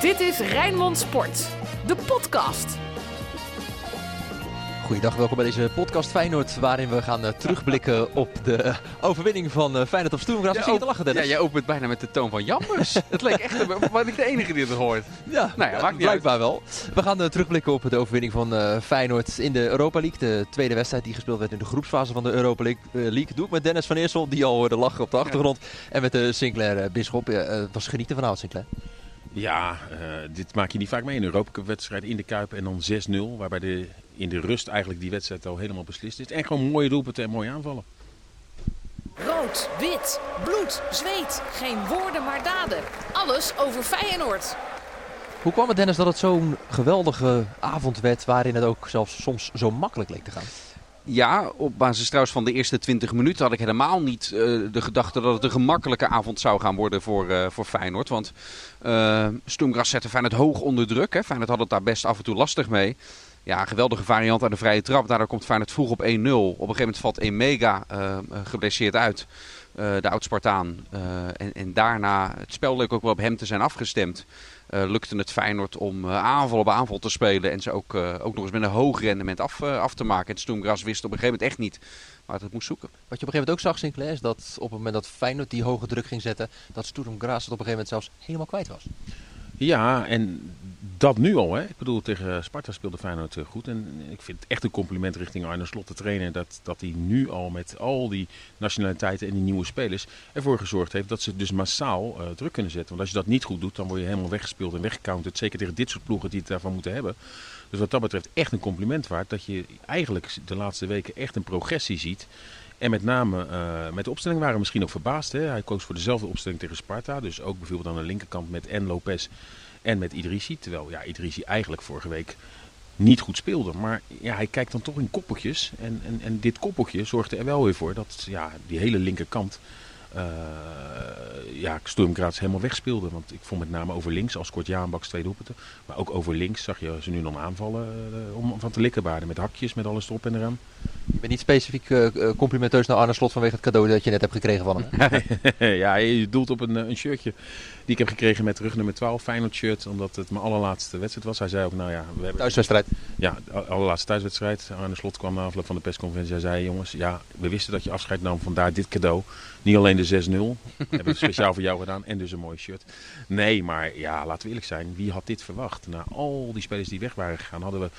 Dit is Rijnmond Sport, de podcast. Goeiedag, welkom bij deze podcast Feyenoord, waarin we gaan uh, terugblikken op de overwinning van uh, Feyenoord op Stoemgras. Ja, zie je te lachen, Dennis? Ja, jij opent bijna met de toon van jammers. het leek echt, maar ik de enige die het hoort. Ja, nou ja, maakt niet blijkbaar uit. wel. We gaan uh, terugblikken op de overwinning van Feyenoord in de Europa League. De tweede wedstrijd die gespeeld werd in de groepsfase van de Europa League. League. Doe ik met Dennis van Eersel, die al hoorde lachen op de achtergrond. En met de Sinclair Bisschop. het was genieten vanavond, Sinclair. Ja, uh, dit maak je niet vaak mee. Een Europa Cup wedstrijd in de Kuip en dan 6-0. Waarbij de, in de rust eigenlijk die wedstrijd al helemaal beslist is. En gewoon mooie doelpunten en mooie aanvallen. Rood, wit, bloed, zweet. Geen woorden maar daden. Alles over Feyenoord. Hoe kwam het Dennis dat het zo'n geweldige avond werd waarin het ook zelfs soms zo makkelijk leek te gaan? Ja, op basis trouwens van de eerste 20 minuten had ik helemaal niet uh, de gedachte dat het een gemakkelijke avond zou gaan worden voor, uh, voor Feyenoord. Want uh, Stoemgras zette Feyenoord hoog onder druk. Hè. Feyenoord had het daar best af en toe lastig mee. Ja, geweldige variant aan de vrije trap. Daardoor komt Feyenoord vroeg op 1-0. Op een gegeven moment valt Emega uh, geblesseerd uit. De oud-Spartaan. en, en daarna, het spel leek ook wel op hem te zijn afgestemd. Uh, lukte het Feyenoord om uh, aanval op aanval te spelen. En ze ook, uh, ook nog eens met een hoog rendement af, af te maken. En Stoemgras wist op een gegeven moment echt niet waar het moest zoeken. Wat je op een gegeven moment ook zag, Sinclair, is dat op het moment dat Feyenoord die hoge druk ging zetten, dat Stoemgras het op een gegeven moment zelfs helemaal kwijt was. Ja, en dat nu al. Hè. Ik bedoel, tegen Sparta speelde Feyenoord goed. En ik vind het echt een compliment richting Arne Slot, de trainer. Dat, dat hij nu al met al die nationaliteiten en die nieuwe spelers ervoor gezorgd heeft dat ze dus massaal uh, druk kunnen zetten. Want als je dat niet goed doet, dan word je helemaal weggespeeld en weggecounterd. Zeker tegen dit soort ploegen die het daarvan moeten hebben. Dus wat dat betreft echt een compliment waard. Dat je eigenlijk de laatste weken echt een progressie ziet. En met name met de opstelling waren we misschien ook verbaasd. Hè? Hij koos voor dezelfde opstelling tegen Sparta. Dus ook bijvoorbeeld aan de linkerkant met en Lopez en met Idrissi. Terwijl ja, Idrissi eigenlijk vorige week niet goed speelde. Maar ja, hij kijkt dan toch in koppeltjes. En, en, en dit koppeltje zorgde er wel weer voor dat ja, die hele linkerkant uh, ja, Sturm Graz helemaal wegspeelde. Want ik vond met name over links, als Kort Jaanbaks twee doelpunten. Maar ook over links zag je ze nu dan aanvallen uh, om van te likkenbaarden. Met hakjes, met alles erop en eraan. Je bent niet specifiek uh, complimenteus naar Arne Slot vanwege het cadeau dat je net hebt gekregen van hem. ja, je doelt op een, een shirtje die ik heb gekregen met rug nummer 12, Feyenoord shirt. Omdat het mijn allerlaatste wedstrijd was. Hij zei ook, nou ja... We hebben... Thuiswedstrijd? Ja, allerlaatste thuiswedstrijd. Arne Slot kwam na afloop van de persconferentie. Hij zei, jongens, ja, we wisten dat je afscheid nam. Vandaar dit cadeau. Niet alleen de 6-0. hebben we speciaal voor jou gedaan. En dus een mooi shirt. Nee, maar ja, laten we eerlijk zijn. Wie had dit verwacht? Na al die spelers die weg waren gegaan, hadden we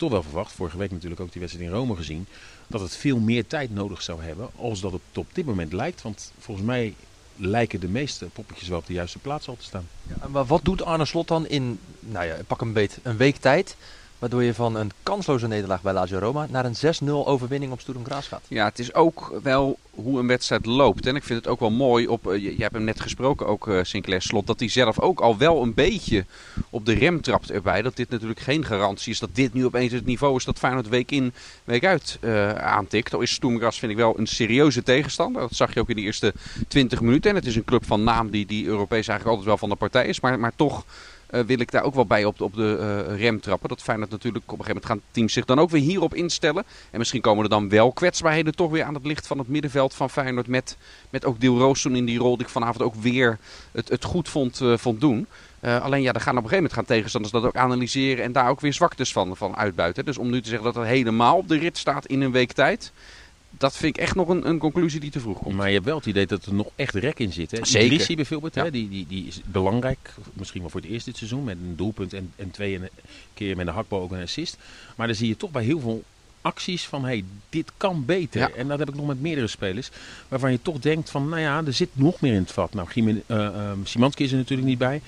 toch wel verwacht. Vorige week natuurlijk ook die wedstrijd in Rome gezien. Dat het veel meer tijd nodig zou hebben. Als dat het op dit moment lijkt. Want volgens mij lijken de meeste poppetjes wel op de juiste plaats al te staan. Ja, maar wat doet Arne Slot dan in, nou ja, pak een beet, een week tijd Waardoor je van een kansloze nederlaag bij Lazio Roma naar een 6-0 overwinning op Sturm Graz gaat. Ja, het is ook wel hoe een wedstrijd loopt. En ik vind het ook wel mooi, op, uh, je, hebt hem net gesproken ook, uh, Sinclair Slot, dat hij zelf ook al wel een beetje op de rem trapt erbij. Dat dit natuurlijk geen garantie is dat dit nu opeens het niveau is dat Feyenoord week in, week uit uh, aantikt. Al is Sturm vind ik wel een serieuze tegenstander. Dat zag je ook in de eerste 20 minuten. En het is een club van naam die, die Europees eigenlijk altijd wel van de partij is. Maar, maar toch uh, wil ik daar ook wel bij op de, op de uh, rem trappen. Dat Feyenoord natuurlijk op een gegeven moment gaan teams zich dan ook weer hierop instellen. En misschien komen er dan wel kwetsbaarheden toch weer aan het licht van het middenveld van Feyenoord. Met, met ook Dil Roos in die rol die ik vanavond ook weer het, het goed vond, uh, vond doen. Alleen ja, dan gaan op een gegeven moment gaan tegenstanders dat ook analyseren en daar ook weer zwaktes van, van uitbuiten. Dus om nu te zeggen dat het helemaal op de rit staat in een week tijd dat vind ik echt nog een, een, conclusie die te vroeg komt. Maar je hebt wel het idee dat er nog echt rek in zit. Hè? Zeker. Idrissi bijvoorbeeld, ja. hè? Die, die, die is belangrijk. Misschien wel voor het eerst dit seizoen. Met een doelpunt en, en twee en een keer met een hakbal ook een assist. Maar dan zie je toch bij heel veel acties van hey, dit kan beter. Ja. En dat heb ik nog met meerdere spelers. Waarvan je toch denkt van nou ja, er zit nog meer in het vat. Nou, Gimen, uh, uh, Simanski is er natuurlijk niet bij.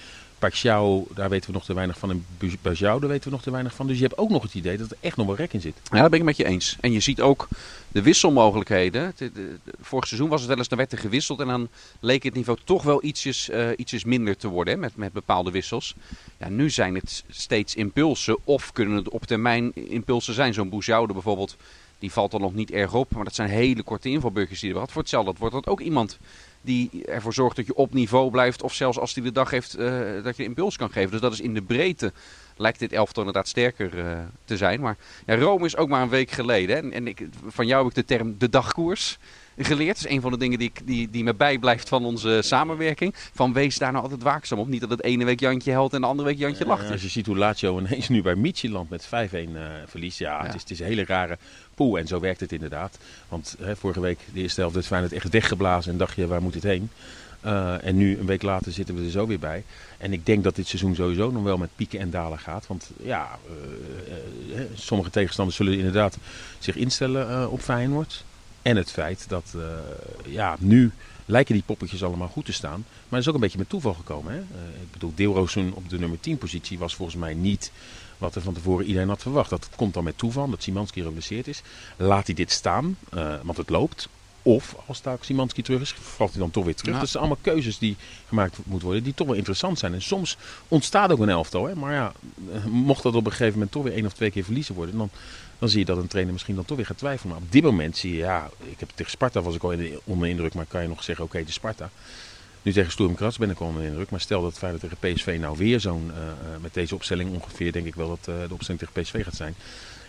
Paxiao, daar weten we nog te weinig van. En Bajau, daar weten we nog te weinig van. Dus je hebt ook nog het idee dat er echt nog wel rek in zit. Ja, daar ben ik met je eens. En je ziet ook de wisselmogelijkheden. De, de, de, vorig seizoen was het wel eens, dan werd er gewisseld. En dan leek het niveau toch wel ietsjes, uh, ietsjes minder te worden hè, met, met bepaalde wissels. Ja, nu zijn het steeds impulsen. Of kunnen het op termijn impulsen zijn. Zo'n Bajau bijvoorbeeld, die valt dan nog niet erg op. Maar dat zijn hele korte invalburgers die er wat. Voor hetzelfde wordt dat ook iemand die ervoor zorgt dat je op niveau blijft. Of zelfs als hij de dag heeft uh, dat je impuls kan geven. Dus dat is in de breedte lijkt dit elftal inderdaad sterker uh, te zijn. Maar ja, Rome is ook maar een week geleden. En, en ik, van jou heb ik de term de dagkoers. Geleerd. Dat is een van de dingen die, die, die me bijblijft van onze samenwerking. Van wees daar nou altijd waakzaam op. Niet dat het ene week Jantje helpt en de andere week Jantje lacht. als je ziet hoe Lazio ineens nu bij Midtjylland met 5-1 uh, verliest. Ja, ja. Het, is, het, is, een hele rare pool. En zo werkt het inderdaad. Want hè, vorige week, de eerste helft, het echt weggeblazen. En dacht je, waar moet het heen? Uh, en nu, een week later, zitten we er zo weer bij. En ik denk dat dit seizoen sowieso nog wel met pieken en dalen gaat. Want ja, uh, sommige tegenstanders zullen inderdaad zich instellen op Feyenoord. En het feit dat ja, nu lijken die poppetjes allemaal goed te staan. Maar dat is ook een beetje met toeval gekomen. Hè? ik bedoel, Deelroosun op de nummer 10 positie was volgens mij niet wat er van tevoren iedereen had verwacht. Dat komt dan met toeval, dat Simanski geblesseerd is. Laat hij dit staan, want het loopt. Of als Taak Simanski terug is, valt hij dan toch weer terug. Ja. Dat zijn allemaal keuzes die gemaakt moeten worden, die toch wel interessant zijn. En soms ontstaat ook een elftal. Hè? Maar ja, mocht dat op een gegeven moment toch weer één of twee keer verliezen worden, dan, dan zie je dat een trainer misschien dan toch weer gaat twijfelen. Maar op dit moment zie je, ja, ik heb tegen Sparta was ik al in de, onder indruk, maar kan je nog zeggen, oké, okay, de Sparta. Nu tegen Sturm Graz ben ik al onder indruk. Maar stel dat Feyenoord tegen PSV nou weer zo'n, uh, met deze opstelling ongeveer, denk ik wel dat uh, de opstelling tegen PSV gaat zijn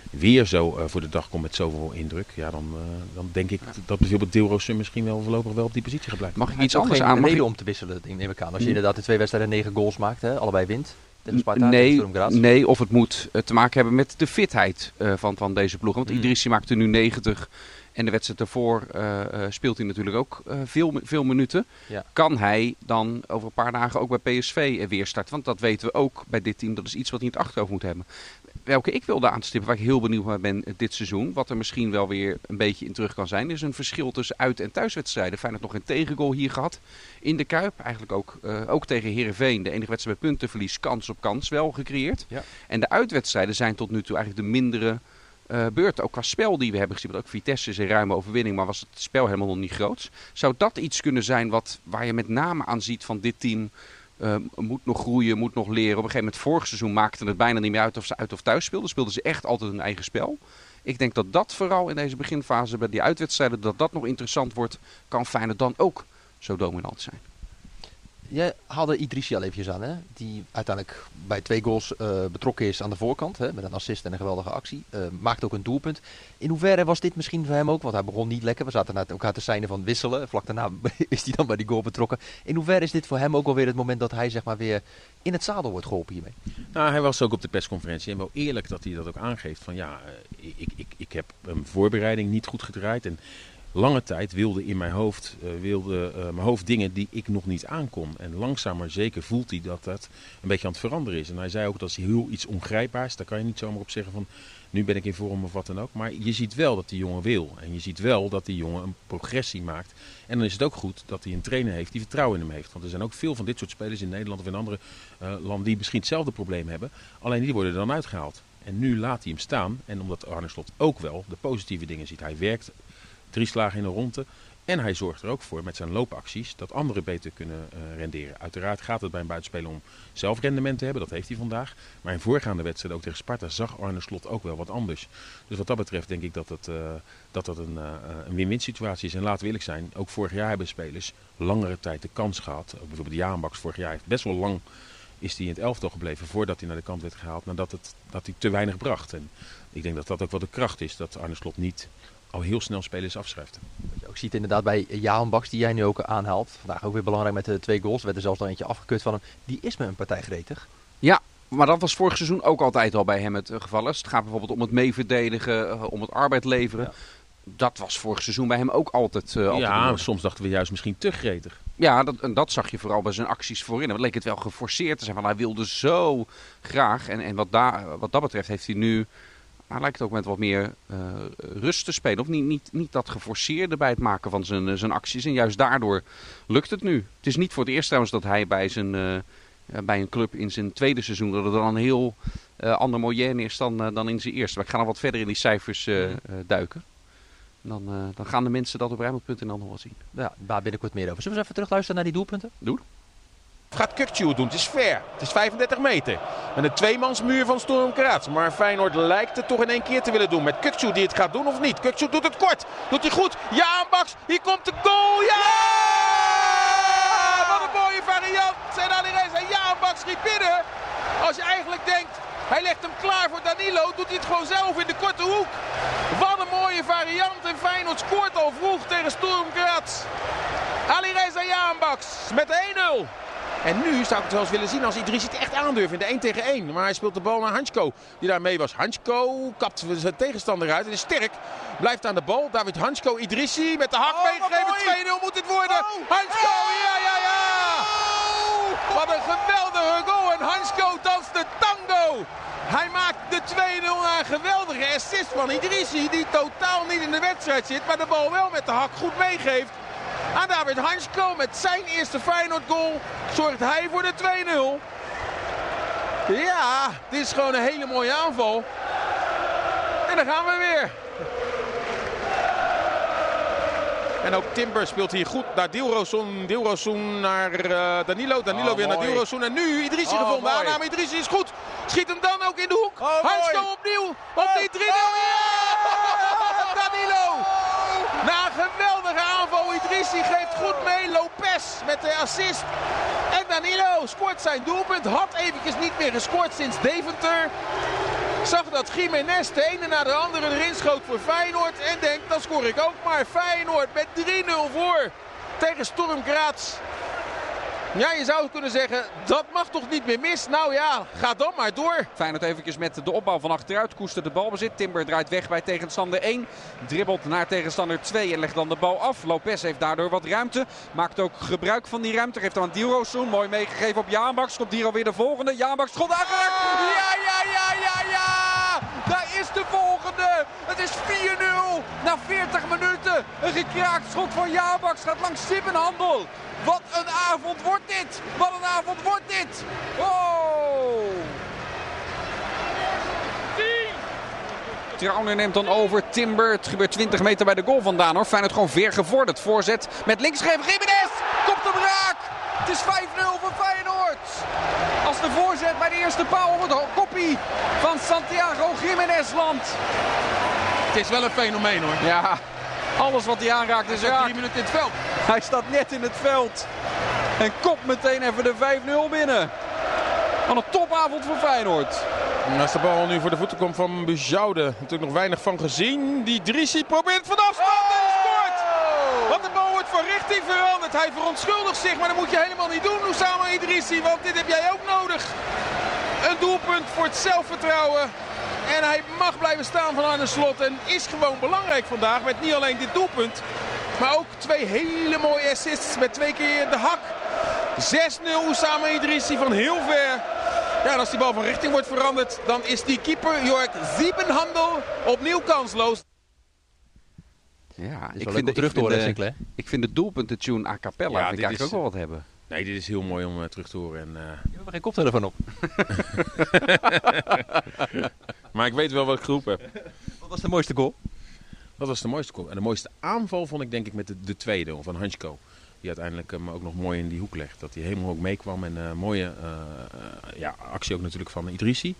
weer zo uh, voor de dag komt met zoveel indruk, ja, dan, uh, dan denk ik ja. dat bijvoorbeeld Deelroosun misschien wel voorlopig wel op die positie gaat blijven. Mag ik iets anders aan? reden om te wisselen, neem ik aan. Als je inderdaad de twee wedstrijden negen goals maakt, hè, allebei wint. Sparta, nee, nee, of het moet uh, te maken hebben met de fitheid van, van deze ploeg. Want mm. Idrissi maakte nu 90 en de wedstrijd daarvoor uh, speelt hij natuurlijk ook uh, veel, veel minuten. Ja. Kan hij dan over een paar dagen ook bij PSV weer starten? Want dat weten we ook bij dit team. Dat is iets wat hij in het achterhoofd moet hebben welke ik wilde aanstippen, waar ik heel benieuwd naar ben dit seizoen. Wat er misschien wel weer een beetje in terug kan zijn, is een verschil tussen uit- en thuiswedstrijden. Feyenoord nog een tegengoal hier gehad in de Kuip. Eigenlijk ook, uh, ook tegen Herenveen. De enige wedstrijd met puntenverlies, kans op kans wel gecreëerd. Ja. En de uitwedstrijden zijn tot nu toe eigenlijk de mindere uh, beurten. Ook qua spel die we hebben gezien. Want ook Vitesse is een ruime overwinning, maar was het spel helemaal nog niet groot. Zou dat iets kunnen zijn wat, waar je met name aan ziet van dit team uh, moet nog groeien, moet nog leren. Op een gegeven moment, vorig seizoen maakte het bijna niet meer uit of ze uit of thuis speelden. Speelden ze echt altijd hun eigen spel. Ik denk dat dat vooral in deze beginfase bij die uitwedstrijden, dat dat nog interessant wordt, kan Feyenoord dan ook zo dominant zijn. Jij haalde Idrissi al eventjes aan, hè? die uiteindelijk bij twee goals uh, betrokken is aan de voorkant. Hè? Met een assist en een geweldige actie. Uh, maakt ook een doelpunt. In hoeverre was dit misschien voor hem ook? Want hij begon niet lekker. We zaten naar elkaar te zijn van wisselen. Vlak daarna is hij dan bij die goal betrokken. In hoeverre is dit voor hem ook alweer het moment dat hij zeg maar, weer in het zadel wordt geholpen hiermee? Nou, hij was ook op de persconferentie. En wel eerlijk dat hij dat ook aangeeft. Van ja, ik, ik, ik heb een voorbereiding niet goed gedraaid. En lange tijd wilde in mijn hoofd, uh, wilde, uh, mijn hoofd dingen die ik nog niet aankon. En langzaam maar zeker voelt hij dat dat een beetje aan het veranderen is. En hij zei ook dat is heel iets ongrijpbaars. Daar kan je niet zomaar op zeggen van nu ben ik in vorm of wat dan ook. Maar je ziet wel dat die jongen wil. En je ziet wel dat die jongen een progressie maakt. En dan is het ook goed dat hij een trainer heeft die vertrouwen in hem heeft. Want er zijn ook veel van dit soort spelers in Nederland of in andere uh, landen die misschien hetzelfde probleem hebben. Alleen die worden er dan uitgehaald. En nu laat hij hem staan. En omdat Arne Slot ook wel de positieve dingen ziet. Hij werkt drie slagen in een ronde. En hij zorgt er ook voor met zijn loopacties dat anderen beter kunnen uh, renderen. Uiteraard gaat het bij een buitenspeler om zelf rendement te hebben. Dat heeft hij vandaag. Maar in voorgaande wedstrijden, ook tegen Sparta, zag Arne Slot ook wel wat anders. Dus wat dat betreft denk ik dat het, uh, dat, dat een, uh, een win-win situatie is. En laten we eerlijk zijn, ook vorig jaar hebben spelers langere tijd de kans gehad. Bijvoorbeeld Jaanbaks vorig jaar heeft best wel lang is hij in het elftal gebleven voordat hij naar de kant werd gehaald. Nadat het, dat hij te weinig bracht. En ik denk dat dat ook wel de kracht is. Dat Arne Slot niet al heel snel spelers afschrijft. Wat je ook ziet inderdaad bij Jaan Baks, die jij nu ook aanhaalt. Vandaag ook weer belangrijk met de twee goals. Er werd er zelfs nog eentje afgekut van hem. Die is me een partij gretig. Ja, maar dat was vorig seizoen ook altijd al bij hem het geval. Het gaat bijvoorbeeld om het meeverdedigen, om het arbeid leveren. Ja. Dat was vorig seizoen bij hem ook altijd. Uh, altijd ja, soms dachten we juist misschien te gretig. Ja, dat, en dat zag je vooral bij zijn acties voorin. Het leek het wel geforceerd te zijn. Van hij wilde zo graag. En, en wat, daar, wat dat betreft heeft hij nu hij lijkt ook met wat meer uh, rust te spelen. Of niet, niet, niet dat geforceerde bij het maken van zijn, uh, zijn acties. En juist daardoor lukt het nu. Het is niet voor het eerst trouwens dat hij bij, zijn, uh, bij een club in zijn tweede seizoen... dat het dan een heel ander moyenne is dan, dan in zijn eerste. Maar ik ga nog wat verder in die cijfers duiken. Dan, dan gaan de mensen dat op Rijnmond.nl nog wel zien. Ja, daar binnenkort meer over. Zullen we eens even terugluisteren naar die doelpunten? Doe gaat Kukcu doen. Het is fair. Het is 35 meter. Met een tweemansmuur van Storm Graz. Maar Feyenoord lijkt het toch in één keer te willen doen. Met Kukcu die het gaat doen of niet. Kukcu doet het kort. Doet hij goed. Ja, Max. Hier komt de goal. Ja! Wat een mooie variant. En Alireza. Ja, Max schiet binnen. Als je eigenlijk denkt, hij legt hem klaar voor Danilo. Doet hij het gewoon zelf in de korte hoek. Wat een mooie variant en Feyenoord scoort al vroeg tegen Sturm Graz. Ali Reza Jaanbaks met 1-0. En nu zou ik het wel eens willen zien als Idrissi het echt aandurft in de 1 tegen 1. Maar hij speelt de bal naar Hansko, die daar mee was. Hansko kapt zijn tegenstander uit en is sterk. Blijft aan de bal. David Hansko, Idrissi met de hak Oh, meegegeven. 2-0 moet het worden. Hansko, ja, ja, ja. Wat een geweldige goal. En Hansko danst de tango. Hij maakt de 2-0 na een geweldige assist van Idrissi. Die totaal niet in de wedstrijd zit. Maar de bal wel met de hak goed meegeeft. Aan David Hansko met zijn eerste Feyenoord goal zorgt hij voor de 2-0. Ja, dit is gewoon een hele mooie aanval. En dan gaan we weer. En ook Timber speelt hier goed naar Dilrosun. Dilrosun naar eh, Danilo. Danilo Oh, weer naar. Dilrosun. En nu Idrissi Oh, gevonden. mooi. Aanname Idrissi is goed. Schiet hem dan ook in de hoek. Oh, Hansko opnieuw. Op die 3-0. Ja! Danilo. Na een geweldige aanval. Idrissi geeft goed mee. Lopez met de assist. En Danilo scoort zijn doelpunt. Had eventjes niet meer gescoord sinds Deventer. Zag dat Jiménez de ene na de andere erin schoot voor Feyenoord. En denkt, dan scoor ik ook maar. Feyenoord met 3-0 voor tegen Storm Graz. Ja, je zou kunnen zeggen, dat mag toch niet meer mis? Nou ja, ga dan maar door. Feyenoord eventjes met de opbouw van achteruit. Koester de balbezit. Timber draait weg bij tegenstander 1. Dribbelt naar tegenstander 2 en legt dan de bal af. Lopez heeft daardoor wat ruimte. Maakt ook gebruik van die ruimte. Geeft dan aan Dilrosun. Mooi meegegeven op Jaanbaks. Komt hier alweer de volgende. Jaanbaks schot aangeraakt. Ja, ja, ja, ja, ja. Daar is de volgende. Het is 4-0 na 40 minuten. Een gekraakt schot van Jaanbaks gaat langs Sippenhandel. Wat een avond wordt dit. Wat een avond wordt dit. Oh. Trauner neemt dan over. Timber. Het gebeurt 20 meter bij de goal vandaan hoor. Feyenoord gewoon ver gevorderd. Voorzet met linksgever Jiménez. Komt hem raak. Het is 5-0 voor Feyenoord. Als de voorzet bij de eerste paal op het koppie van Santiago Jiménez landt. Het is wel een fenomeen hoor. Ja, alles wat hij aanraakt is raak. drie minuten in het veld. Hij staat net in het veld. En kopt meteen even de 5-0 binnen. Van een topavond voor Feyenoord. En als de bal nu voor de voeten komt van Bujoude, natuurlijk nog weinig van gezien. Die Drissi probeert van afstand en scoort. Want de bal wordt van richting veranderd. Hij verontschuldigt zich, maar dat moet je helemaal niet doen, Oussama Idrissi. Want dit heb jij ook nodig. Een doelpunt voor het zelfvertrouwen. En hij mag blijven staan van Arne Slot. En is gewoon belangrijk vandaag met niet alleen dit doelpunt. Maar ook twee hele mooie assists met twee keer de hak. 6-0 Oussama Idrissi van heel ver. Ja, en als die bal van richting wordt veranderd, dan is die keeper Jork Ziebenhandel opnieuw kansloos. Ja, Is wel leuk om terug te horen, Sinclair. ik vind de doelpunten tune a cappella Ja, vind ik eigenlijk is- ook wel wat hebben. Nee, dit is heel mooi om eh, terug te horen. En, eh, Je hebt er geen koptelefoon op. maar ik weet wel wat ik geroepen heb. Wat was de mooiste goal? Dat was de mooiste goal. En de mooiste aanval vond ik denk ik met de, de tweede van Hansko. Die uiteindelijk hem ook nog mooi in die hoek legt. Dat hij helemaal ook meekwam. En een mooie eh, eh, ja, actie ook natuurlijk van Idrissi.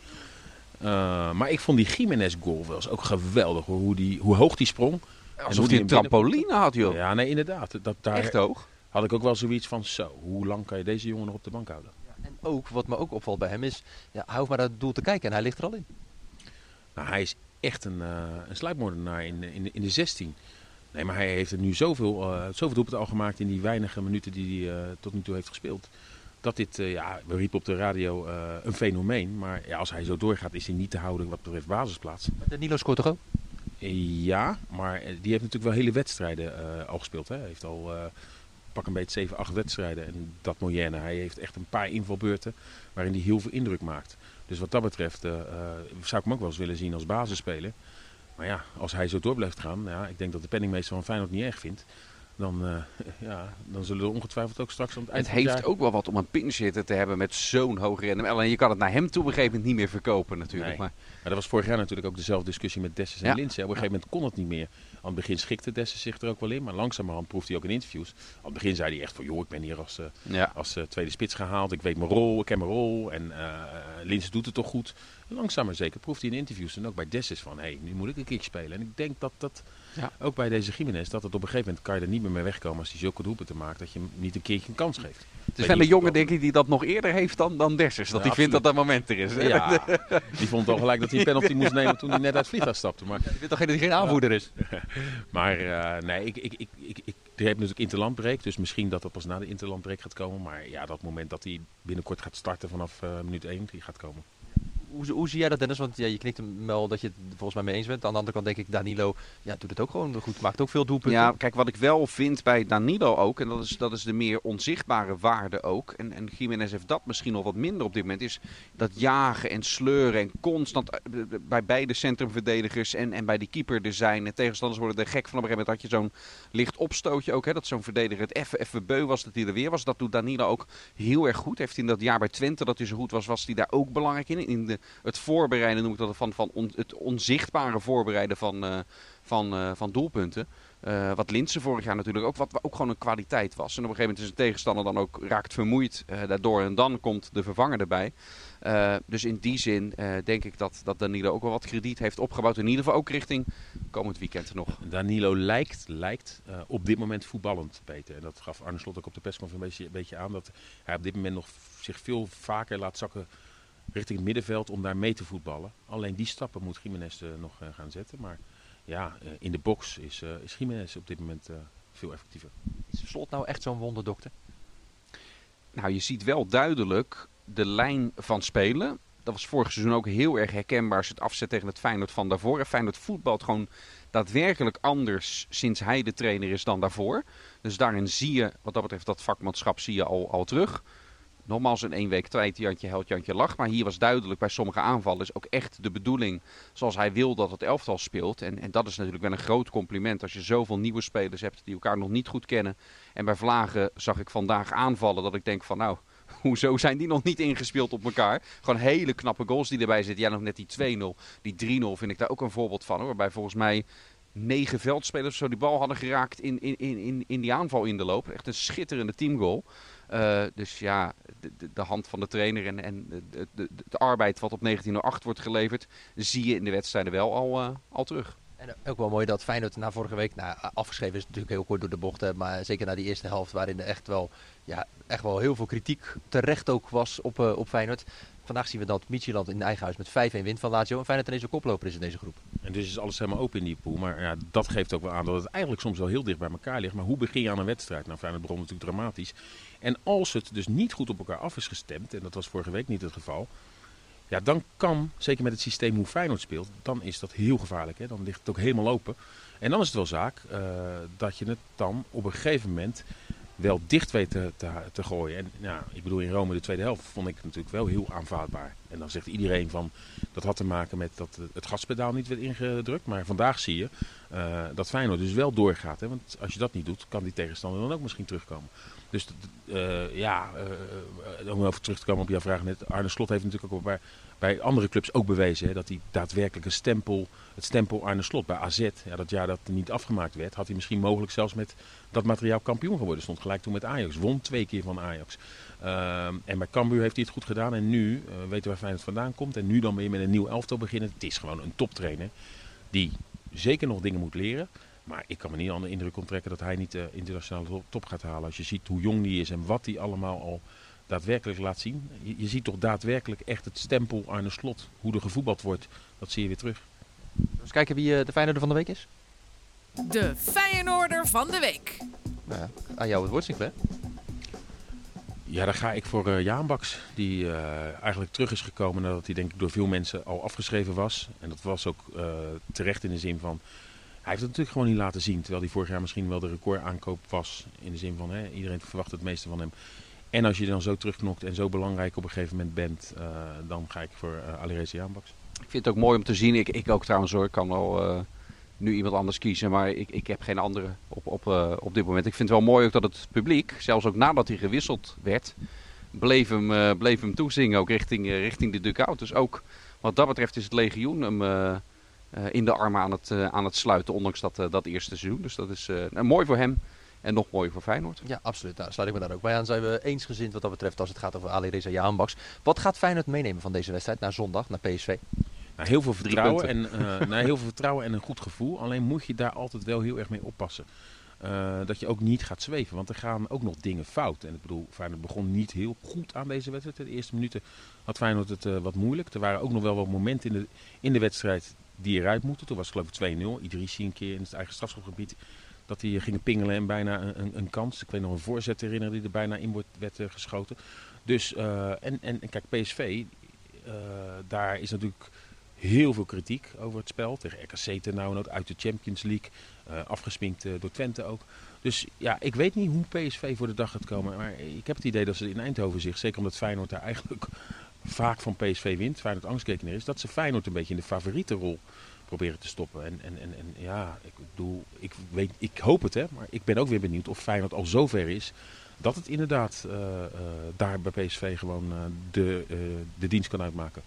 Eh, maar ik vond die Jiménez goal wel eens ook geweldig. Hoor. Hoe, die, hoe hoog die sprong. Alsof hij een trampoline had, joh. Ja, nee, inderdaad. Dat, daar Echt hoog. Had ik ook wel zoiets van, zo, hoe lang kan je deze jongen nog op de bank houden? En ook, wat me ook opvalt bij hem is, ja, hij hoeft maar naar het doel te kijken en hij ligt er al in. Nou, hij is echt een, eh een sluipmoordenaar in, de- in, de- in de 16. Nee, maar hij heeft er nu zoveel, eh zoveel doelpunten al gemaakt in die weinige minuten die hij eh, tot nu toe heeft gespeeld. Dat dit, ja, we riepen op de radio een fenomeen. Maar ja, als hij zo doorgaat is hij niet te houden wat betreft basisplaats. Maar Danilo scoort toch ook? Ja, maar die heeft natuurlijk wel hele wedstrijden al gespeeld. Hè. Hij heeft al pak een beetje 7, 8 wedstrijden. En dat Moyenne, hij heeft echt een paar invalbeurten waarin hij heel veel indruk maakt. Dus wat dat betreft eh, eh, zou ik hem ook wel eens willen zien als basisspeler. Maar ja, als hij zo door blijft gaan, ja, ik denk dat de penningmeester van Feyenoord niet erg vindt. Dan, eh, ja, dan zullen er ongetwijfeld ook straks aan het eind Het heeft jaar... ook wel wat om een pinchitter te hebben met zo'n hoog rendement. Alleen je kan het naar hem toe op een gegeven moment niet meer verkopen natuurlijk. Nee. Maar Maar dat was vorig jaar natuurlijk ook dezelfde discussie met Dessus en Ja. Linse. Op een gegeven moment kon het niet meer. Aan het begin schikte Dessus zich er ook wel in. Maar langzamerhand proefde hij ook in interviews. Aan het begin zei hij echt van... joh, ik ben hier als, ja. als eh, tweede spits gehaald. Ik weet mijn rol, ik ken mijn rol. En Linse doet het toch goed. langzaam maar zeker proeft hij in interviews en ook bij Dessus van, hé, hey, nu moet ik een keer spelen. En ik denk dat dat, Ja. ook bij deze Jiménez, dat het op een gegeven moment kan je er niet meer mee wegkomen als hij zulke doelpunten maakt, dat je hem niet een keertje een kans geeft. Het is wel een jongen, denk ik, die dat nog eerder heeft dan, dan Dessers. Dat Ja, hij vindt dat dat moment er is. hè? Ja, die vond al gelijk dat hij een penalty moest nemen toen hij net uit het vliegtuig stapte. Maar Je vindt toch geen dat hij geen aanvoerder is? Maar eh, nee, ik, ik, ik, ik, ik, er heeft natuurlijk interlandbreek, dus misschien dat dat pas na de interlandbreek gaat komen. Maar ja, dat moment dat hij binnenkort gaat starten vanaf eh, minuut 1, die gaat komen. Hoe, hoe zie jij dat, Dennis? Want ja, je knikt hem wel dat je het volgens mij mee eens bent. Aan de andere kant denk ik, Danilo ja, doet het ook gewoon goed. Maakt ook veel doelpunten. Ja, kijk, wat ik wel vind bij Danilo ook, en dat is, dat is de meer onzichtbare waarde ook, en, en Jiménez heeft dat misschien nog wat minder op dit moment, is dat jagen en sleuren en constant eh, bij beide centrumverdedigers en, en bij die keeper er zijn. En tegenstanders worden er gek van. Op een gegeven moment had je zo'n licht opstootje ook, hè, dat zo'n verdediger het even beu was dat hij er weer was. Dat doet Danilo ook heel erg goed. Heeft in dat jaar bij Twente dat hij zo goed was, was hij daar ook belangrijk in. In de, het voorbereiden noem ik dat van, van het onzichtbare voorbereiden van, eh, van, eh, van doelpunten. Eh, wat Linse vorig jaar natuurlijk ook, wat ook gewoon een kwaliteit was. En op een gegeven moment is een tegenstander dan ook raakt vermoeid daardoor. En dan komt de vervanger erbij. Dus in die zin denk ik dat, dat Danilo ook wel wat krediet heeft opgebouwd. In ieder geval ook richting komend weekend nog. Danilo lijkt, lijkt op dit moment voetballend beter. En dat gaf Arne Slot ook op de persconferentie een beetje, een beetje aan. Dat hij op dit moment nog zich veel vaker laat zakken richting het middenveld om daar mee te voetballen. Alleen die stappen moet Jiménez eh, nog eh, gaan zetten. Maar ja, eh, in de box is, eh is Jiménez op dit moment eh, veel effectiever. Is Slot nou echt zo'n wonderdokter? Nou, je ziet wel duidelijk de lijn van spelen. Dat was vorig seizoen ook heel erg herkenbaar als je het afzet tegen het Feyenoord van daarvoor. En Feyenoord voetbalt gewoon daadwerkelijk anders sinds hij de trainer is dan daarvoor. Dus daarin zie je, wat dat betreft, dat vakmanschap zie je al, al terug. Nogmaals, in één week tijd Jantje held, Jantje lach. Maar hier was duidelijk bij sommige aanvallen is ook echt de bedoeling zoals hij wil dat het elftal speelt. En, en dat is natuurlijk wel een groot compliment als je zoveel nieuwe spelers hebt die elkaar nog niet goed kennen. En bij Vlagen zag ik vandaag aanvallen dat ik denk van nou, hoezo zijn die nog niet ingespeeld op elkaar? Gewoon hele knappe goals die erbij zitten. Ja, nog net die 2-0, die 3-0 vind ik daar ook een voorbeeld van. Hoor. Waarbij volgens mij negen veldspelers zo die bal hadden geraakt in, in, in, in, in die aanval in de loop. Echt een schitterende teamgoal. Uh, dus ja, de, de, hand van de trainer en, en de, de, de, arbeid wat op 1908 wordt geleverd, zie je in de wedstrijden wel al, uh, al terug. En ook wel mooi dat Feyenoord na vorige week, nou, afgeschreven is natuurlijk heel kort door de bochten, maar zeker na die eerste helft waarin er echt wel, ja, echt wel heel veel kritiek terecht ook was op, uh, op Feyenoord. Vandaag zien we dat Micheland in eigen huis met 5-1 wint van Lazio en Feyenoord ineens een koploper is in deze groep. En dus is alles helemaal open in die pool. Maar ja, dat geeft ook wel aan dat het eigenlijk soms wel heel dicht bij elkaar ligt. Maar hoe begin je aan een wedstrijd? Nou, Feyenoord begon natuurlijk dramatisch. En als het dus niet goed op elkaar af is gestemd, en dat was vorige week niet het geval... Ja, dan kan, zeker met het systeem hoe Feyenoord speelt, dan is dat heel gevaarlijk. Hè? Dan ligt het ook helemaal open. En dan is het wel zaak uh, dat je het dan op een gegeven moment wel dicht weet te, te, gooien. En ja, ik bedoel, in Rome de tweede helft vond ik het natuurlijk wel heel aanvaardbaar. En dan zegt iedereen van, dat had te maken met dat het gaspedaal niet werd ingedrukt. Maar vandaag zie je uh, dat Feyenoord dus wel doorgaat. Hè? Want als je dat niet doet, kan die tegenstander dan ook misschien terugkomen. Dus uh, ja, uh, om even terug te komen op jouw vraag net. Arne Slot heeft natuurlijk ook bij, bij andere clubs ook bewezen hè, dat hij daadwerkelijk een stempel, het stempel Arne Slot bij AZ, ja, dat jaar dat niet afgemaakt werd, had hij misschien mogelijk zelfs met dat materiaal kampioen geworden. Stond gelijk toen met Ajax, won twee keer van Ajax. Uh, en bij Cambuur heeft hij het goed gedaan en nu uh, weten we waar Feyenoord vandaan komt. En nu dan weer met een nieuw elftal beginnen. Het is gewoon een toptrainer die zeker nog dingen moet leren. Maar ik kan me niet aan de indruk onttrekken dat hij niet de uh, internationale top gaat halen. Als je ziet hoe jong die is en wat hij allemaal al daadwerkelijk laat zien. Je, je, ziet toch daadwerkelijk echt het stempel Arne Slot. Hoe er gevoetbald wordt, dat zie je weer terug. Eens kijken wie uh, de Feyenoorder van de week is. De Feyenoorder van de week. Nou ja, aan jou het woord, Sinclair. Ja, daar ga ik voor uh, Jaan Baks. Die uh, eigenlijk terug is gekomen nadat hij denk ik door veel mensen al afgeschreven was. En dat was ook uh, terecht in de zin van... Hij heeft het natuurlijk gewoon niet laten zien. Terwijl hij vorig jaar misschien wel de recordaankoop was. In de zin van hè, iedereen verwacht het meeste van hem. En als je dan zo terugknokt en zo belangrijk op een gegeven moment bent, uh, dan ga ik voor uh, Alireza Jaanbaks. Ik vind het ook mooi om te zien. Ik, ik ook trouwens hoor. Ik kan wel uh, nu iemand anders kiezen, maar ik, ik heb geen andere op, op, op dit moment. Ik vind het wel mooi ook dat het publiek, zelfs ook nadat hij gewisseld werd, bleef hem, bleef hem toezingen ook richting, richting de dugout. Dus ook wat dat betreft is het legioen hem in de armen aan het, aan het sluiten, ondanks dat, dat eerste seizoen. Dus dat is mooi voor hem. En nog mooier voor Feyenoord. Ja, absoluut. Daar sluit ik me daar ook bij aan. Zijn we eensgezind wat dat betreft als het gaat over Ali Reza Jahanbaks. Wat gaat Feyenoord meenemen van deze wedstrijd naar zondag, naar PSV? Nou, heel veel vertrouwen en uh, nou, heel veel vertrouwen en een goed gevoel. Alleen moet je daar altijd wel heel erg mee oppassen. Uh, dat je ook niet gaat zweven, want er gaan ook nog dingen fout. En ik bedoel, Feyenoord begon niet heel goed aan deze wedstrijd. De eerste minuten had Feyenoord het uh, wat moeilijk. Er waren ook nog wel wat momenten in de, in de wedstrijd die eruit moeten. Toen was het geloof ik 2-0. Idrissi een keer in het eigen strafschopgebied dat die gingen pingelen en bijna een, een, kans. Ik weet nog een voorzet herinneren die er bijna in wordt, werd uh, geschoten. Dus, en, en, en, kijk, PSV, daar is natuurlijk heel veel kritiek over het spel. Tegen RKC nou ook uit de Champions League. Uh, afgespinkt door Twente ook. Dus ja, ik weet niet hoe PSV voor de dag gaat komen. Maar ik heb het idee dat ze in Eindhoven zich, zeker omdat Feyenoord daar eigenlijk vaak van PSV wint, Feyenoord angstkekener is, dat ze Feyenoord een beetje in de favoriete rol proberen te stoppen. En, en, en, en ja, ik, bedoel, ik, weet, ik hoop het hè, maar ik ben ook weer benieuwd of Feyenoord al zover is dat het inderdaad uh, daar bij PSV gewoon de, de dienst kan uitmaken.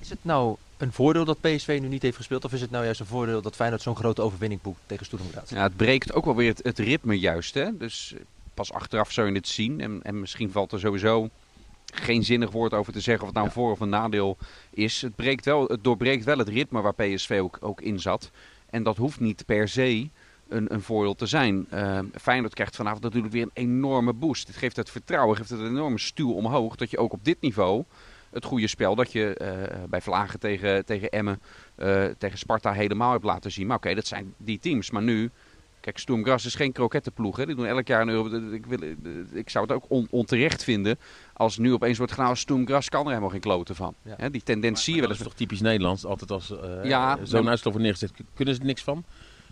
Is het nou een voordeel dat PSV nu niet heeft gespeeld? Of is het nou juist een voordeel dat Feyenoord zo'n grote overwinning boekt tegen Graz? Ja, het breekt ook wel weer het, het, ritme juist. Hè? Dus pas achteraf zou je het zien. En, en misschien valt er sowieso geen zinnig woord over te zeggen of het nou een voor- of een nadeel is. Het, breekt wel, het doorbreekt wel het ritme waar PSV ook, ook in zat. En dat hoeft niet per se een, een voordeel te zijn. Uh, Feyenoord krijgt vanavond natuurlijk weer een enorme boost. Dit geeft het vertrouwen, geeft het een enorme stuw omhoog. Dat je ook op dit niveau het goede spel dat je uh, bij Vlagen tegen, tegen Emmen, uh, tegen Sparta helemaal hebt laten zien. Maar oké, okay, dat zijn die teams. Maar nu, kijk, Sturm Gras is geen krokettenploeg. Hè? Die doen elk jaar een euro. Ik, wil, ik zou het ook on, onterecht vinden als nu opeens wordt gedaan, Sturm Gras kan er helemaal geen kloten van. Ja. Hè? Die tendens zie je wel eens. Dat is toch typisch Nederlands, altijd als uh, ja, zo'n uitslag wordt neergezet, kunnen ze er niks van.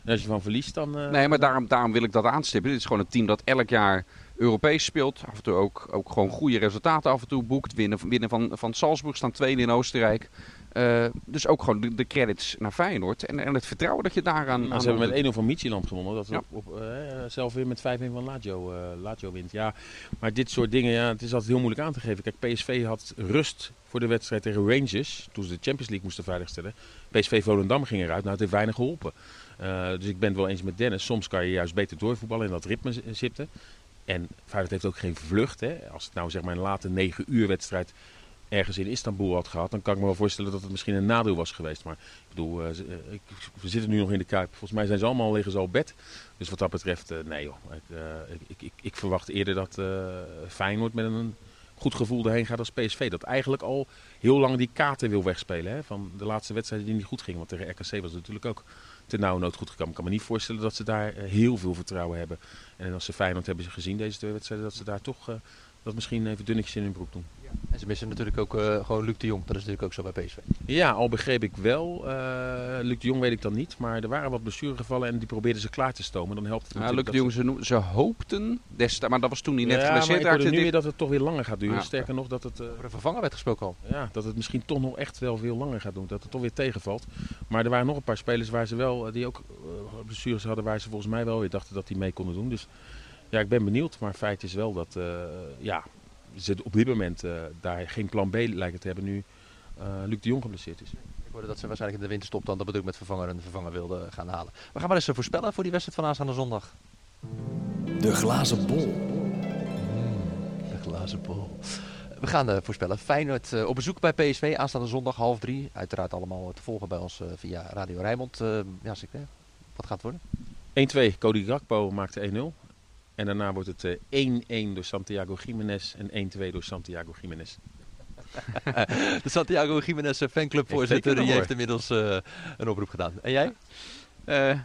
En als je van verliest, dan... Uh, nee, maar daarom, daarom wil ik dat aanstippen. Dit is gewoon een team dat elk jaar Europees speelt. Af en toe ook, ook gewoon goede resultaten af en toe boekt. Winnen, winnen van, van Salzburg, staan tweede in Oostenrijk. Uh, dus ook gewoon de, de, credits naar Feyenoord. En, en het vertrouwen dat je daaraan... Nou, ze hebben met 1-0 van Michieland gewonnen. Dat ja. op, op, uh, zelf weer met 5-1 van Lazio, uh, Lazio wint. Ja, maar dit soort dingen, ja, het is altijd heel moeilijk aan te geven. Kijk, PSV had rust voor de wedstrijd tegen Rangers. Toen ze de Champions League moesten veiligstellen. PSV Volendam ging eruit. Nou, het heeft weinig geholpen. dus ik ben het wel eens met Dennis. Soms kan je juist beter doorvoetballen en dat ritme zitten. En Feyenoord heeft ook geen vlucht. Hè. Als het nou zeg maar een late 9 uur wedstrijd ergens in Istanbul had gehad, dan kan ik me wel voorstellen dat het misschien een nadeel was geweest. Maar ik bedoel, uh, ik, we zitten nu nog in de Kuip. Volgens mij zijn ze allemaal liggen zo op bed. Dus wat dat betreft, uh, nee joh. Ik, ik, ik, ik, verwacht eerder dat Feyenoord met een goed gevoel erheen gaat als PSV. Dat eigenlijk al heel lang die kaarten wil wegspelen. Hè, van de laatste wedstrijden die niet goed gingen. Want tegen RKC was het natuurlijk ook ten nauwe nood goed gekomen. Ik kan me niet voorstellen dat ze daar heel veel vertrouwen hebben. En als ze Feyenoord hebben gezien deze twee wedstrijden, dat ze daar toch dat misschien even dunnetjes in hun broek doen. Ja. En ze missen natuurlijk ook uh, gewoon Luc de Jong. Dat is natuurlijk ook zo bij PSV. Ja, al begreep ik wel. Uh, Luc de Jong weet ik dan niet. Maar er waren wat blessuregevallen en die probeerden ze klaar te stomen. Dan helpt het ja, Luc de Jong, ze, ze hoopten destijds, maar dat was toen niet net ja, geblesseerd raakte. nu weer dat het toch weer langer gaat duren. Ja. Sterker nog dat het... Uh, een vervanger werd gesproken al. Ja, dat het misschien toch nog echt wel veel langer gaat doen. Dat het toch weer tegenvalt. Maar er waren nog een paar spelers waar ze wel, die ook blessures hadden waar ze volgens mij wel weer dachten dat die mee konden doen. Dus ja, ik ben benieuwd. Maar feit is wel dat uh, ja, ze op dit moment uh, daar geen plan B lijken te hebben nu uh, Luc de Jong geblesseerd is. Ik hoorde dat ze waarschijnlijk in de winterstop dan dat bedoel ik met vervanger en vervanger wilden gaan halen. We gaan maar eens voorspellen voor die wedstrijd van aanstaande zondag. De glazen bol. Mm, de glazen bol. We gaan uh, voorspellen. Feyenoord uh, op bezoek bij PSV aanstaande zondag half drie. Uiteraard allemaal te volgen bij ons uh, via Radio Rijnmond. ja, zeker. Wat gaat het worden? 1-2. Cody Gakpo maakte 1-0. En daarna wordt het 1-1 uh, door Santiago Jiménez en 1-2 door Santiago Jiménez. de Santiago Jiménez fanclubvoorzitter die heeft inmiddels uh, een oproep gedaan. En jij? Uh,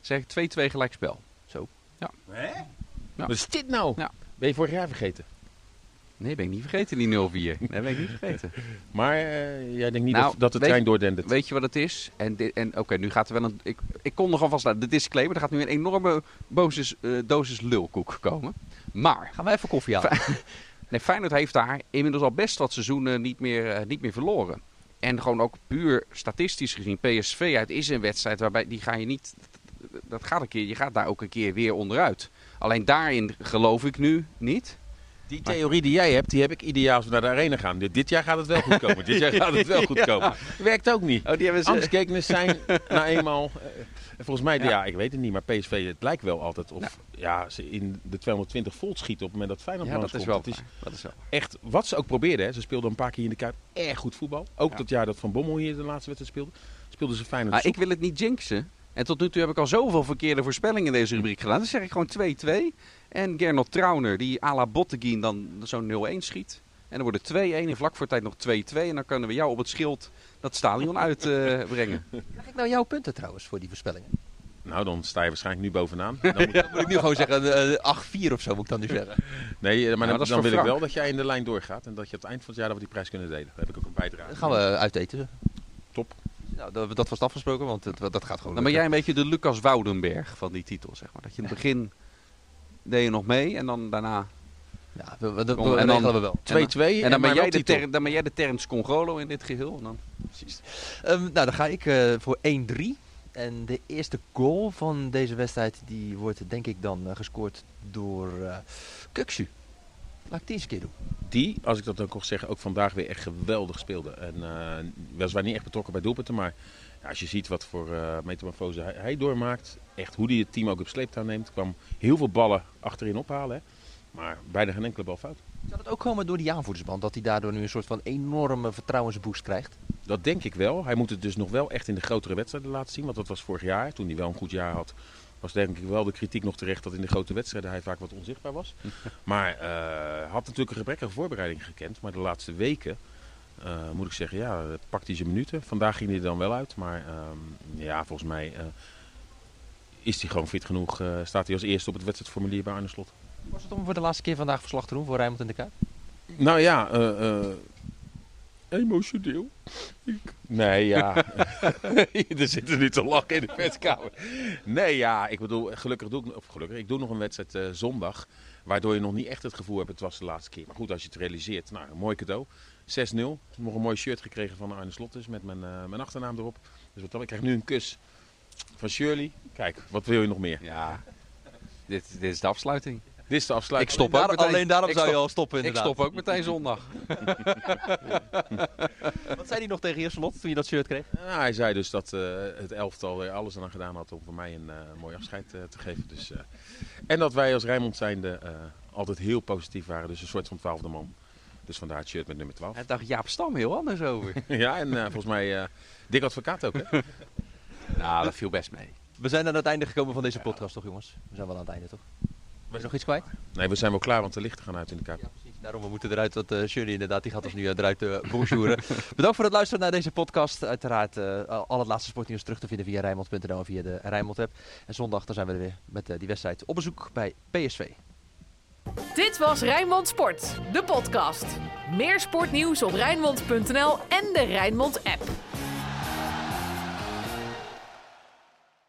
zeg 2-2 gelijkspel. Zo. Ja. Hè? Ja. Wat is dit nou? Ja. Ben je vorig jaar vergeten? Nee, ben ik niet vergeten, die 0-4. Nee, ben ik niet vergeten. maar uh, jij denkt niet nou, dat, dat de trein doordendert? Weet je wat het is? En, en oké, okay, nu gaat er wel een... Ik, ik kon nog alvast de disclaimer. Er gaat nu een enorme bosis, uh, dosis lulkoek komen. Maar... Gaan wij even koffie halen? nee, Feyenoord heeft daar inmiddels al best wat seizoenen niet meer, uh, niet meer verloren. En gewoon ook puur statistisch gezien. PSV uit is een wedstrijd waarbij die ga je niet... Dat gaat een keer, je gaat daar ook een keer weer onderuit. Alleen daarin geloof ik nu niet. Die theorie die jij hebt, die heb ik ideaal als we naar de arena gaan. Dit, dit jaar gaat het wel goed komen. Dit jaar gaat het wel goed komen. Werkt ook niet. Oh, die hebben ze... Angstgekens zijn na eenmaal. eh, volgens mij, ja. ik weet het niet, maar PSV, het lijkt wel altijd of ja. ze in de 220 volt schieten op het moment dat Feyenoord Ja, dat is wel Dat is. Dat is wel. echt wat ze ook probeerden. Hè. Ze speelden een paar keer in de Kuip erg goed voetbal. Ook Ja. dat jaar dat Van Bommel hier de laatste wedstrijd speelde, speelden ze Feyenoord Maar soep. ik wil het niet jinxen. En tot nu toe heb ik al zoveel verkeerde voorspellingen in deze rubriek gedaan. Dan zeg ik gewoon 2-2. En Gernot Trauner, die à la Botteguin dan zo'n 0-1 schiet. En dan wordt het 2-1 en vlak voor tijd nog 2-2. En dan kunnen we jou op het schild dat stadion uitbrengen. Krijg ik nou jouw punten trouwens voor die voorspellingen? Nou, dan sta je waarschijnlijk nu bovenaan. Dan moet, Dan moet ik nu gewoon zeggen eh, 8-4 of zo moet ik dan nu zeggen. nee, eh, maar maar dan, dat is dan wil ik wel dat jij in de lijn doorgaat. En dat je aan het eind van het jaar dat we die prijs kunnen delen. Daar heb ik ook een bijdrage. Dan gaan we uiteten. Top. Nou, dat, dat was afgesproken, want het, dat gaat gewoon Dan ben jij een beetje de Lucas Woudenberg van die titel, zeg maar. Dat je in het begin deed je nog mee en dan daarna... Ja, we, we, we, Kom, we en dan- regelen we wel. 2-2 en, En dan ben, jij de ter, dan ben jij de Terrence Congolo in dit geheel. En dan... Precies. Ehm, nou, dan ga ik eh, voor 1-3. En de eerste goal van deze wedstrijd die wordt denk ik dan eh, gescoord door eh Kuksu. Laat ik die eens een keer doen. Die, als ik dat ook mag zeggen, ook vandaag weer echt geweldig speelde. En eh weliswaar niet echt betrokken bij doelpunten, maar ja, als je ziet wat voor eh metamorfose hij, hij doormaakt, echt hoe hij het team ook op sleeptouw neemt, kwam heel veel ballen achterin ophalen. Hè. Maar bijna geen enkele bal fout. Zou dat ook komen door die aanvoerdersband? Dat hij daardoor nu een soort van enorme vertrouwensboost krijgt? Dat denk ik wel. Hij moet het dus nog wel echt in de grotere wedstrijden laten zien. Want dat was vorig jaar, toen hij wel een goed jaar had. Was denk ik wel de kritiek nog terecht dat in de grote wedstrijden hij vaak wat onzichtbaar was. maar eh had natuurlijk een gebrekkige voorbereiding gekend. Maar de laatste weken, eh, moet ik zeggen, ja, pakt hij zijn minuten. Vandaag ging hij er dan wel uit. Maar ehm, ja, volgens mij eh, is hij gewoon fit genoeg. eh, staat hij als eerste op het wedstrijdformulier bij Arne Slot. Was het om voor de laatste keer vandaag verslag te doen voor Rijnmond in de Kuip? Nou ja, eh, eh, emotioneel. Ik- Nee, ja. er zitten nu te lachen in de perskamer. Nee, ja, ik bedoel, gelukkig doe ik, of gelukkig, ik doe nog een wedstrijd eh, zondag. Waardoor je nog niet echt het gevoel hebt, het was de laatste keer. Maar goed, als je het realiseert, nou, een mooi cadeau. 6-0. Nog een mooi shirt gekregen van Arne Slot dus, met mijn, eh, mijn achternaam erop. Dus wat dan, ik krijg nu een kus van Shirley. Kijk, wat wil je nog meer? Ja, dit, dit is de afsluiting. Dit is de afsluiting. Ik stop ook Daar- meteen. alleen daarom Ik zou je al stoppen Ik inderdaad. stop ook meteen zondag. Wat zei hij nog tegen je slot toen je dat shirt kreeg? Nou, hij zei dus dat eh, het elftal er alles aan gedaan had om voor mij een eh, mooi afscheid eh, te geven. Dus, eh, en dat wij als Rijnmond zijnde eh, altijd heel positief waren. Dus een soort van twaalfde man. Dus vandaar het shirt met nummer 12. Daar dacht Jaap Stam heel anders over. ja, en eh, volgens mij uh, dik advocaat ook. Hè? nou, dat viel best mee. We zijn aan het einde gekomen van deze podcast, toch jongens? We zijn wel aan het einde, toch? Ben je nog iets kwijt? Nee, we zijn wel klaar, want de lichten gaan uit in de Kuip. Ja, precies. Daarom, we moeten eruit. Dat uh, Shirley inderdaad, die gaat ons nu uh, eruit uh, bonjouren. Bedankt voor het luisteren naar deze podcast. Uiteraard uh, al het laatste sportnieuws terug te vinden via Rijnmond.nl en via de Rijnmond app. En zondag dan zijn we er weer met uh, die wedstrijd op bezoek bij PSV. Dit was Rijnmond Sport, de podcast. Meer sportnieuws op Rijnmond.nl en de Rijnmond app.